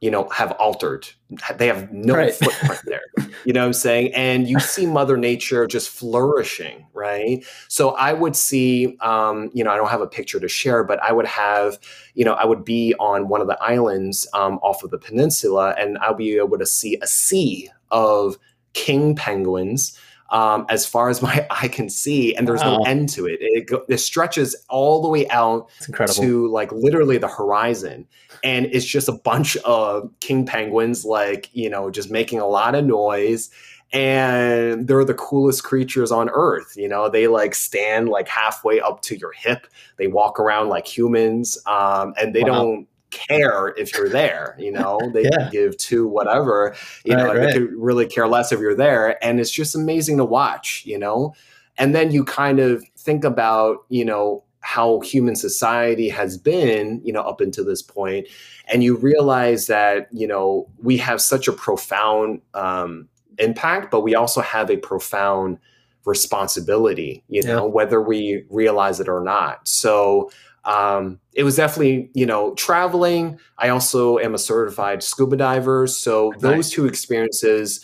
you know have altered. They have no Right. footprint there you know what i'm saying? And you see mother nature just flourishing right? So i would see um, you know i don't have a picture to share but i would have you know i would be on one of the islands um, off of the peninsula and i'll be able to see a sea of king penguins um, as far as my eye can see and there's no end to it. It, go, it stretches all the way out to like literally the horizon. And it's just a bunch of king penguins like you know just making a lot of noise. And they're the coolest creatures on earth you know? They like stand like halfway up to your hip. They walk around like humans um, and they Wow. don't care if you're there you know? They Yeah. give to whatever you know Right, they could really care less if you're there and it's just amazing to watch you know? And then you kind of think about you know how human society has been you know up until this point and you realize that you know we have such a profound um, impact but we also have a profound responsibility you know whether we realize it or not. So um, it was definitely you know traveling i also am a certified scuba diver so those two experiences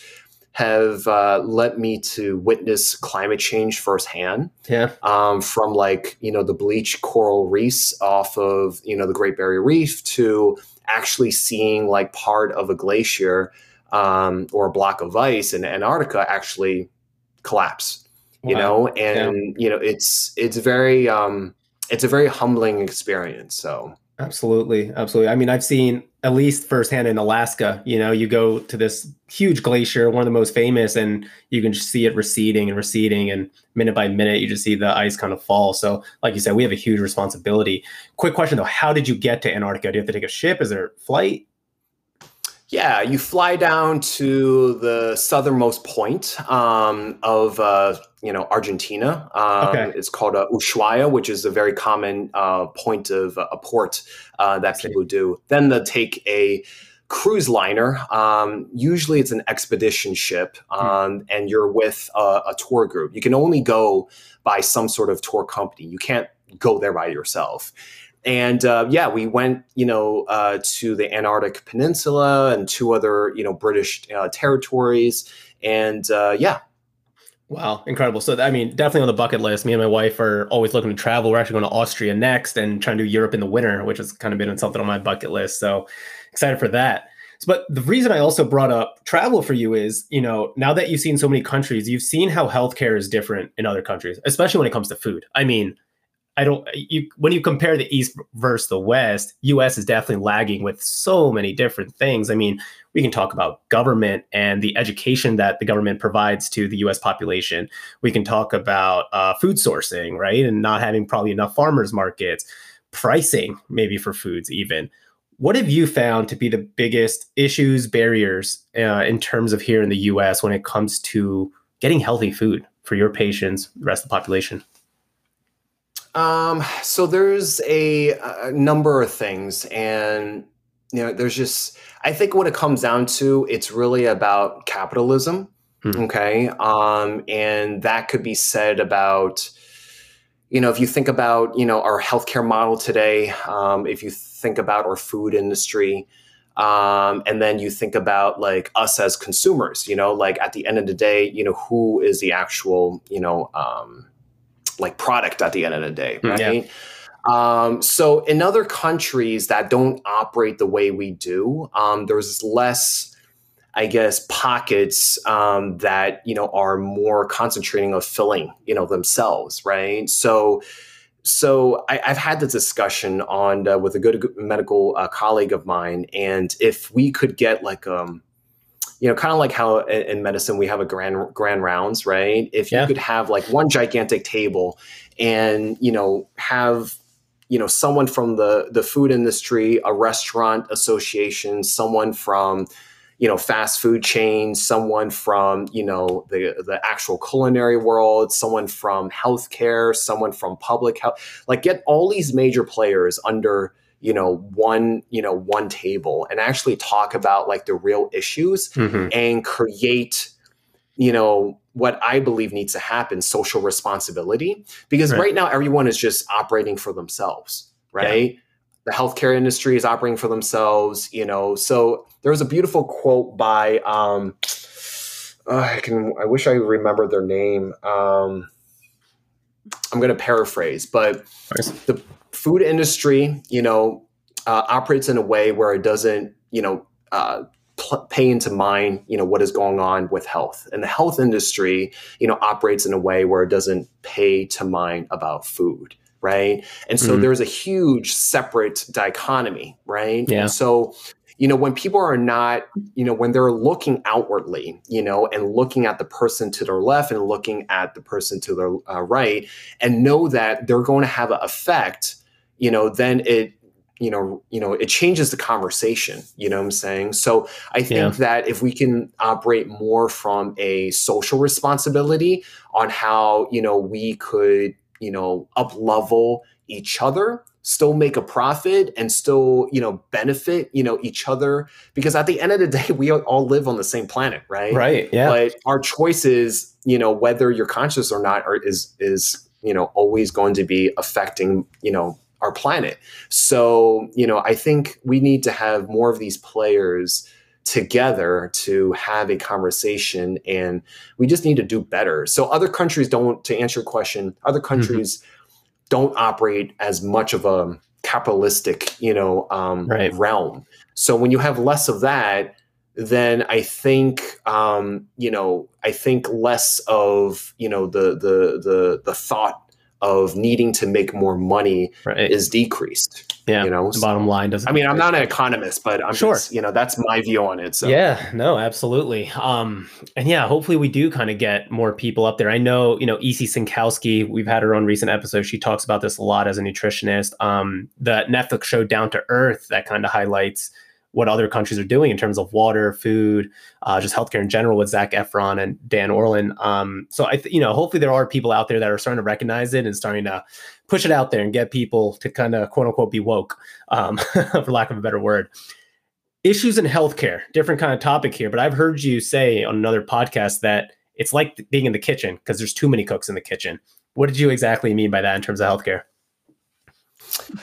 have uh, led me to witness climate change firsthand yeah. um, from like you know the bleach coral reefs off of you know the Great Barrier Reef to actually seeing like part of a glacier um, or a block of ice in Antarctica actually collapse. You Wow. know, and you know it's it's very um, it's a very humbling experience. So Absolutely, absolutely. I mean, I've seen at least firsthand in Alaska. You know, you go to this huge glacier, one of the most famous, and you can see it receding and receding, and minute by minute, you just see the ice kind of fall. So, like you said, we have a huge responsibility. Quick question though: How did you get to Antarctica? Do you have to take a ship? Is there flight? Yeah, you fly down to the southernmost point um, of uh, you know Argentina. Um, Okay. It's called uh, Ushuaia, which is a very common uh, point of uh, a port uh, that people do. Then they take a cruise liner. Um, usually, it's an expedition ship, um, and you're with a, a tour group. You can only go by some sort of tour company. You can't go there by yourself and uh, yeah, we went, you know, uh, to the Antarctic Peninsula and two other, you know, British uh, territories, and uh, yeah, Wow, incredible. So, I mean, definitely on the bucket list. Me and my wife are always looking to travel. We're actually going to Austria next and trying to do Europe in the winter, which has kind of been something on my bucket list. So, excited for that. But the reason I also brought up travel for you is, you know, now that you've seen so many countries, you've seen how healthcare is different in other countries, especially when it comes to food. I mean, I don't you when you compare the East versus the West, US is definitely lagging with so many different things. I mean, we can talk about government and the education that the government provides to the US population. We can talk about uh, food sourcing, right? And not having probably enough farmers markets, pricing maybe for foods, even. What have you found to be the biggest issues, barriers uh, in terms of here in the US when it comes to getting healthy food for your patients, the rest of the population? Um, so there's a, a number of things, and you know, there's just I think when it comes down to it's really about capitalism. Hmm. Okay, um, and that could be said about you know if you think about you know our healthcare model today, um, if you think about our food industry. Um, and then you think about like us as consumers, you know, like at the end of the day, you know, who is the actual, you know, um, like product at the end of the day, Mm, yeah. right? Um, so in other countries that don't operate the way we do, um, there's less I guess, pockets um, that you know are more concentrating of filling, you know, themselves, right? So, so I, have had the discussion on uh, with a good medical uh, colleague of mine, and if we could get like um, you know, kind of like how in, medicine we have a grand grand rounds, right? If you yeah. could have like one gigantic table, and you know have you know someone from the the food industry, a restaurant association, someone from you know fast food chains someone from you know the the actual culinary world someone from healthcare someone from public health like get all these major players under you know one you know one table and actually talk about like the real issues mm-hmm. and create you know what i believe needs to happen social responsibility. Because right, right now everyone is just operating for themselves right? Yeah the healthcare industry is operating for themselves you know? So there was a beautiful quote by um uh, i can i wish i remember their name. Um i'm going to paraphrase but nice. the food industry you know uh, operates in a way where it doesn't you know uh, pay into mind you know what is going on with health and the health industry you know operates in a way where it doesn't pay to mind about food right? And so mm-hmm. there's a huge separate dichotomy, right? Yeah. And so you know when people are not you know when they're looking outwardly you know and looking at the person to their left and looking at the person to their uh, right and know that they're going to have an effect you know then it you know you know it changes the conversation you know what i'm saying so i think yeah. that if we can operate more from a social responsibility on how you know we could you know, up level each other, still make a profit and still, you know, benefit, you know, each other. Because at the end of the day, we all live on the same planet, right? Right. Yeah. But our choices, you know, whether you're conscious or not, are, is is you know always going to be affecting, you know, our planet. So, you know, I think we need to have more of these players together to have a conversation and we just need to do better so other countries don't to answer your question other mm-hmm. countries mm-hmm. don't operate as much of a capitalistic you know um, right. realm so when you have less of that then i think um, you know i think less of you know the the the the thought of needing to make more money right. is decreased. Yeah, you know, the bottom line doesn't. I mean, I'm not an economist, but I'm sure. Just, you know, that's my view on it. So. Yeah, no, absolutely. Um, and yeah, hopefully we do kind of get more people up there. I know, you know, EC Synkowski, we've had her on recent episodes. She talks about this a lot as a nutritionist. Um, the Netflix show Down to Earth that kind of highlights what other countries are doing in terms of water, food, uh, just healthcare in general with Zac Efron and Darin Olien. Um, so I, th- you know, hopefully there are people out there that are starting to recognize it and starting to push it out there and get people to kind of quote unquote be woke, um, for lack of a better word. Issues in healthcare, different kind of topic here, but I've heard you say on another podcast that it's like being in the kitchen because there's too many cooks in the kitchen. What did you exactly mean by that in terms of healthcare?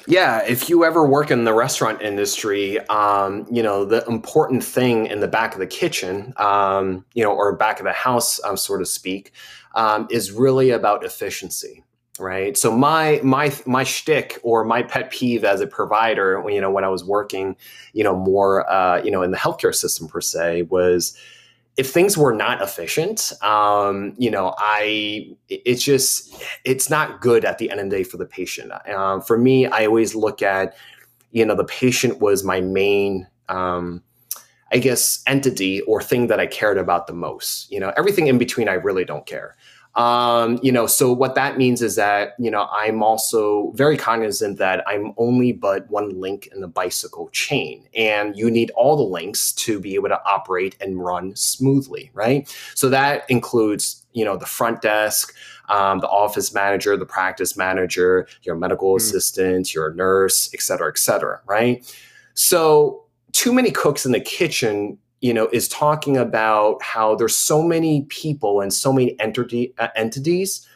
Yeah, if you ever work in the restaurant industry, um, you know the important thing in the back of the kitchen, um, you know, or back of the house, um, so to speak, um, is really about efficiency, right? So my my my shtick or my pet peeve as a provider, you know, when I was working, you know, more, uh, you know, in the healthcare system per se, was if things were not efficient, um, you know, I it's just it's not good at the end of the day for the patient. Um, for me, I always look at, you know, the patient was my main, um, I guess, entity or thing that I cared about the most. You know, everything in between, I really don't care. Um, you know, so what that means is that, you know, I'm also very cognizant that I'm only but one link in the bicycle chain. And you need all the links to be able to operate and run smoothly, right? So that includes, you know, the front desk, um, the office manager, the practice manager, your medical mm. assistant, your nurse, et cetera, et cetera, right? So too many cooks in the kitchen you know, is talking about how there's so many people and so many entity, uh, entities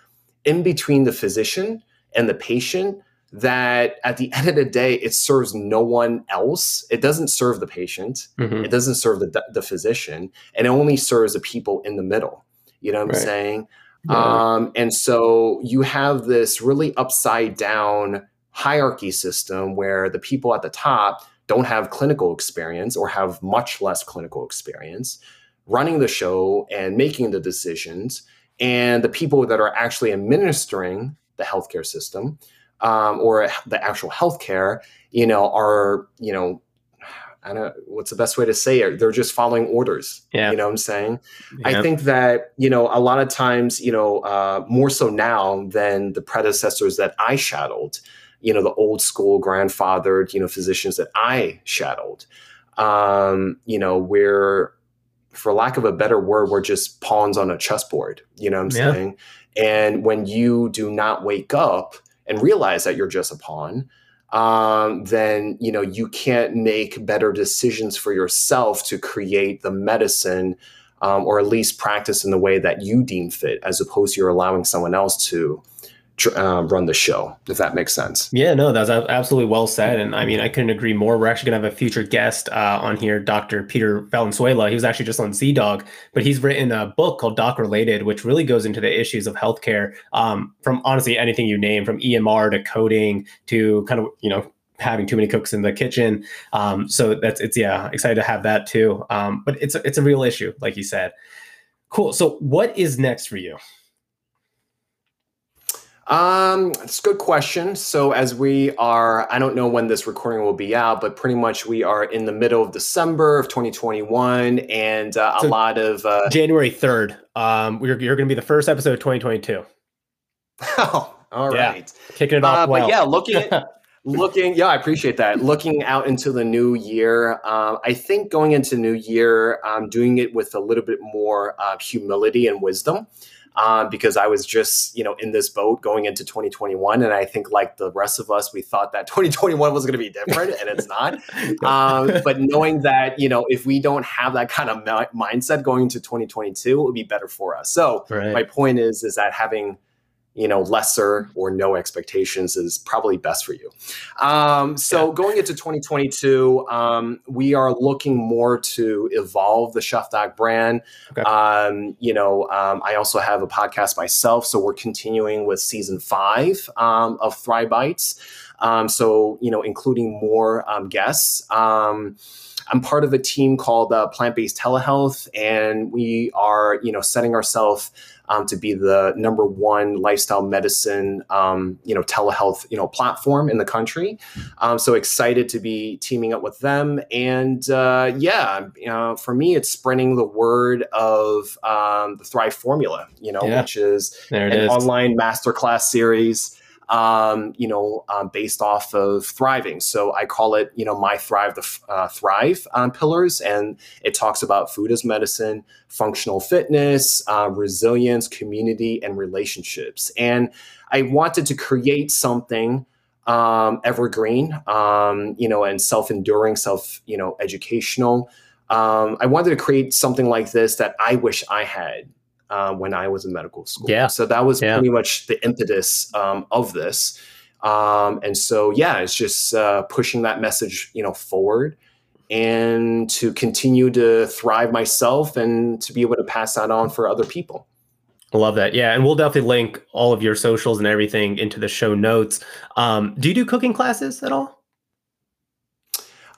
in between the physician and the patient that at the end of the day, it serves no one else. It doesn't serve the patient. Mm-hmm. It doesn't serve the, the physician, and it only serves the people in the middle. You know what right. I'm saying? Um, and so you have this really upside down hierarchy system where the people at the top don't have clinical experience or have much less clinical experience running the show and making the decisions and the people that are actually administering the healthcare system um, or the actual healthcare you know are you know I don't what's the best way to say it. They're just following orders. Yeah. You know what I'm saying? I think that, you know, a lot of times, you know, uh, more so now than the predecessors that I shadowed, you know, the old school grandfathered, you know, physicians that I shadowed, um, you know, we're, for lack of a better word, we're just pawns on a chessboard. You know what I'm yeah. saying? And when you do not wake up and realize that you're just a pawn, um, then you know you can't make better decisions for yourself to create the medicine um, or at least practice in the way that you deem fit as opposed to you're allowing someone else to uh, run the show, if that makes sense. Yeah, no, that's absolutely well said. And I mean, I couldn't agree more. We're actually going to have a future guest uh, on here, Dr. Peter Valenzuela. He was actually just on ZDogg, but he's written a book called Doc Related, which really goes into the issues of healthcare um, from honestly anything you name, from EMR to coding to kind of, you know, having too many cooks in the kitchen. Um, so that's it's yeah, excited to have that too. Um, but it's it's a real issue, like you said. Cool. So what is next for you? Um, it's a good question. So as we are, I don't know when this recording will be out, but pretty much we are in the middle of December of 2021, and uh, so a lot of uh, January 3rd. Um, we're, you're going to be the first episode of 2022. Oh, all right, yeah. kicking it off. Uh, well. But yeah, looking at, looking, yeah, I appreciate that. Looking out into the new year, um, I think going into new year, um, doing it with a little bit more uh, humility and wisdom um, because I was just, you know, in this boat going into 2021. And I think, like the rest of us, we thought that 2021 was going to be different, and it's not. um, but knowing that, you know, if we don't have that kind of mindset going into 2022, it would be better for us. So, right. my point is, is that having you know, lesser or no expectations is probably best for you. Um, so yeah. going into 2022, um, we are looking more to evolve the Chef Doc brand. Okay. Um, you know, um, I also have a podcast myself, so we're continuing with season five um, of Thrive Bites. Um, so you know, including more guests. I'm part of a team called uh, Plant Based Telehealth, and we are, you know, setting ourselves um, to be the number one lifestyle medicine, um, you know, telehealth, you know, platform in the country. Um, so excited to be teaming up with them, and uh, yeah, you know, for me, it's spreading the word of um, the Thrive Formula, you know, yeah. which is an is. online masterclass series um, you know, um, based off of thriving. So I call it, you know, my thrive the uh, thrive um, pillars, and it talks about food as medicine, functional fitness, uh, resilience, community, and relationships. And I wanted to create something um, evergreen, um, you know, and self-enduring, self, you know, educational. Um, I wanted to create something like this that I wish I had uh, when I was in medical school. Yeah. So that was yeah. pretty much the impetus um, of this. Um, and so, yeah, it's just uh, pushing that message, you know, forward and to continue to thrive myself and to be able to pass that on for other people. I love that. Yeah. And we'll definitely link all of your socials and everything into the show notes. Um, do you do cooking classes at all?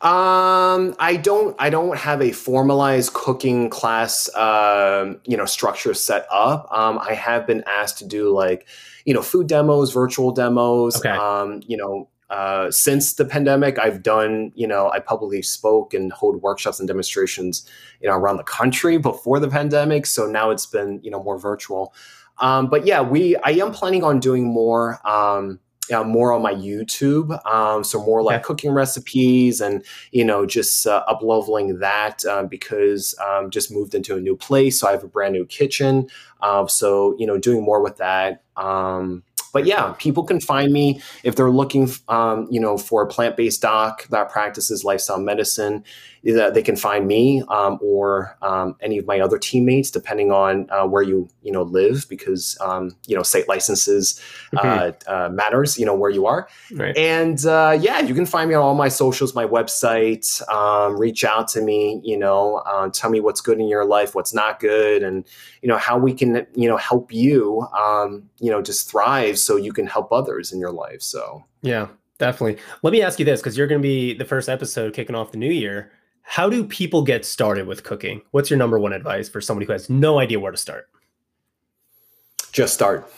Um, I don't. I don't have a formalized cooking class, um, you know, structure set up. Um, I have been asked to do like, you know, food demos, virtual demos. Okay. Um, you know, uh, since the pandemic, I've done, you know, I publicly spoke and hold workshops and demonstrations, you know, around the country before the pandemic. So now it's been, you know, more virtual. Um, but yeah, we. I am planning on doing more. Um, uh, more on my YouTube. Um, so more like okay. cooking recipes and you know just uh, up leveling that um, because um, just moved into a new place, so I have a brand new kitchen. Uh, so you know doing more with that. Um, but yeah, people can find me if they're looking, um, you know, for a plant-based doc that practices lifestyle medicine. That they can find me um, or um, any of my other teammates, depending on uh, where you you know live, because um, you know state licenses mm-hmm. uh, uh, matters. You know where you are, right. and uh, yeah, you can find me on all my socials, my website. Um, reach out to me. You know, uh, tell me what's good in your life, what's not good, and you know how we can you know help you. Um, you know, just thrive so you can help others in your life. So yeah. Definitely. Let me ask you this because you're going to be the first episode kicking off the new year. How do people get started with cooking? What's your number one advice for somebody who has no idea where to start? Just start.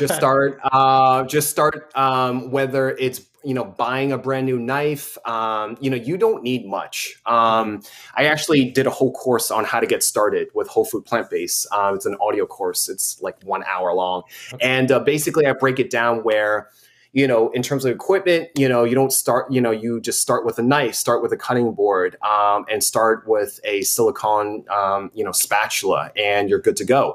just start. Uh, just start. Um, whether it's you know buying a brand new knife um, you know you don't need much um, i actually did a whole course on how to get started with whole food plant-based um, it's an audio course it's like one hour long okay. and uh, basically i break it down where you know in terms of equipment you know you don't start you know you just start with a knife start with a cutting board um, and start with a silicone um, you know spatula and you're good to go.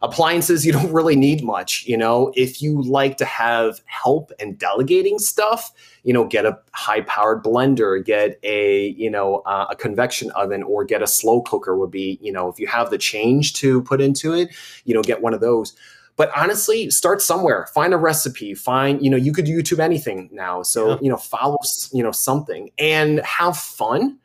Appliances you don't really need much you know? If you like to have help and delegating stuff you know get a high powered blender get a you know uh, a convection oven or get a slow cooker would be you know if you have the change to put into it you know get one of those but honestly start somewhere find a recipe find you know you could youtube anything now so yeah. you know follow you know something and have fun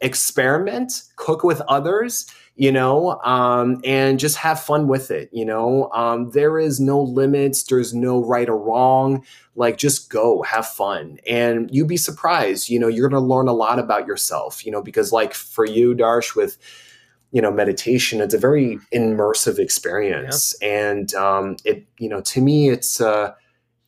experiment cook with others you know, um, and just have fun with it. You know, um, there is no limits, there's no right or wrong. Like, just go, have fun, and you'd be surprised. You know, you're going to learn a lot about yourself. You know, because like for you, Darsh, with you know meditation, it's a very immersive experience, yeah. and um, it, you know, to me, it's. Uh,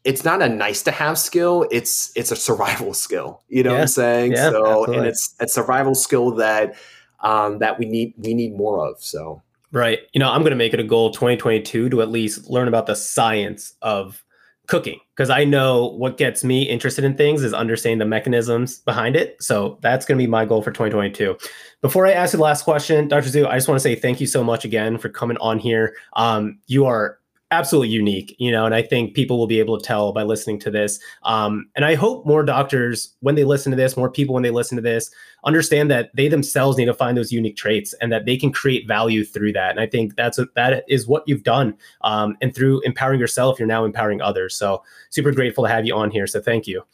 it's not a nice to have skill it's it's a survival skill you know yeah. what i'm saying yeah, so absolutely. and it's a survival skill that um, that we need we need more of. So right, you know, I'm going to make it a goal 2022 to at least learn about the science of cooking because I know what gets me interested in things is understanding the mechanisms behind it. So that's going to be my goal for 2022. Before I ask you the last question, Dr. Zhu, I just want to say thank you so much again for coming on here. Um, you are absolutely unique, you know, and I think people will be able to tell by listening to this. Um, and I hope more doctors, when they listen to this, more people when they listen to this, understand that they themselves need to find those unique traits and that they can create value through that. And I think that's a, that is what you've done. Um, and through empowering yourself, you're now empowering others. So super grateful to have you on here. So thank you.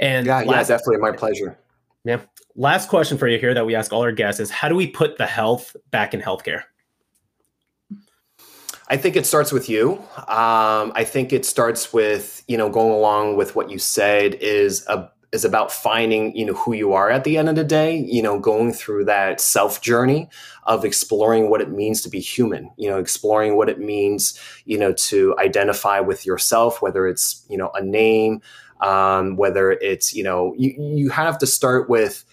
And yeah, last, yeah, definitely my pleasure. Yeah. Last question for you here that we ask all our guests is how do we put the health back in healthcare? I think it starts with you. Um, I think it starts with you know going along with what you said is a is about finding you know who you are at the end of the day you know going through that self journey of exploring what it means to be human you know exploring what it means you know to identify with yourself whether it's you know a name um, whether it's you know you, you have to start with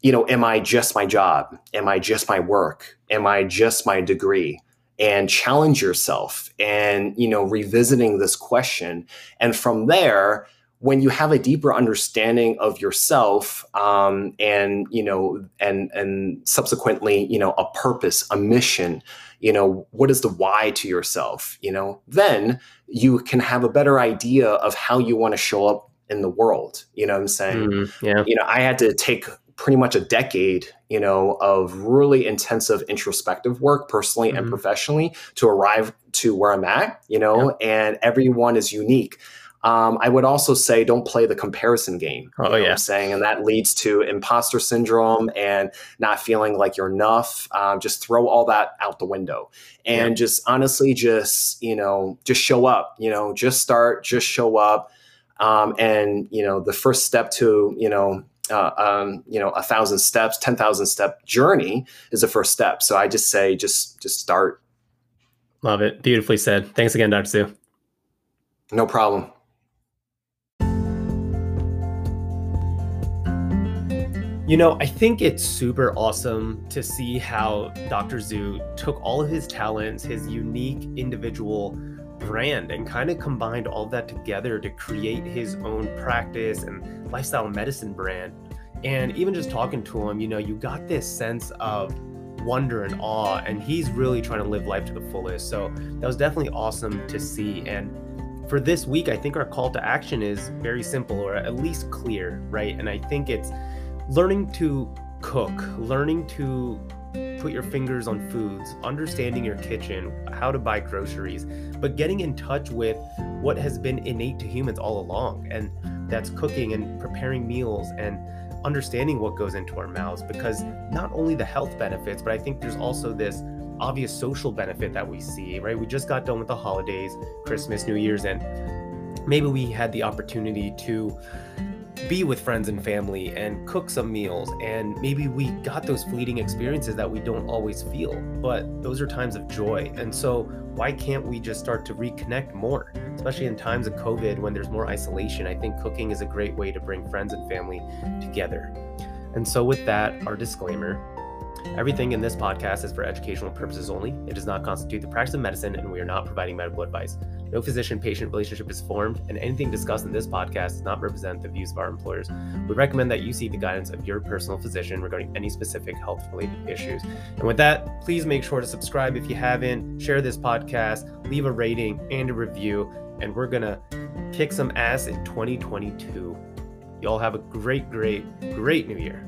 you know am i just my job? Am i just my work? Am i just my degree and challenge yourself and you know revisiting this question. And from there when you have a deeper understanding of yourself um, and you know and and subsequently you know a purpose a mission you know what is the why to yourself you know then you can have a better idea of how you want to show up in the world. You know what i'm saying? Mm, yeah. You know i had to take pretty much a decade, you know, of really intensive introspective work personally mm-hmm. and professionally to arrive to where I'm at, you know, yeah. and everyone is unique. Um, I would also say don't play the comparison game. Oh yeah, I'm saying, and that leads to imposter syndrome and not feeling like you're enough. Um, just throw all that out the window, and yeah. just honestly, just you know, just show up. You know, just start, just show up. Um, and you know, the first step to you know uh, um, you know a thousand steps, ten thousand step journey is the first step. So I just say just just start. Love it. Beautifully said. Thanks again, Dr. Zhu. No problem. You know, I think it's super awesome to see how Dr. Zhu took all of his talents, his unique individual brand and kind of combined all that together to create his own practice and lifestyle medicine brand. And even just talking to him, you know, you got this sense of wonder and awe, and he's really trying to live life to the fullest. So that was definitely awesome to see. And for this week, I think our call to action is very simple or at least clear, right? And I think it's learning to cook, learning to put your fingers on foods, understanding your kitchen, how to buy groceries, but getting in touch with what has been innate to humans all along. And that's cooking and preparing meals and understanding what goes into our mouths because not only the health benefits, but I think there's also this obvious social benefit that we see, right? We just got done with the holidays, Christmas, New Year's, and maybe we had the opportunity to be with friends and family and cook some meals and maybe we got those fleeting experiences that we don't always feel. But those are times of joy. And so why can't we just start to reconnect more? Especially in times of covid when there's more isolation i think cooking is a great way to bring friends and family together. And so with that our disclaimer Everything in this podcast is for educational purposes only. It does not constitute the practice of medicine, and we are not providing medical advice. No physician patient relationship is formed, and anything discussed in this podcast does not represent the views of our employers. We recommend that you seek the guidance of your personal physician regarding any specific health related issues. And with that, please make sure to subscribe if you haven't, share this podcast, leave a rating and a review, and we're going to kick some ass in 2022. Y'all have a great, great, great new year.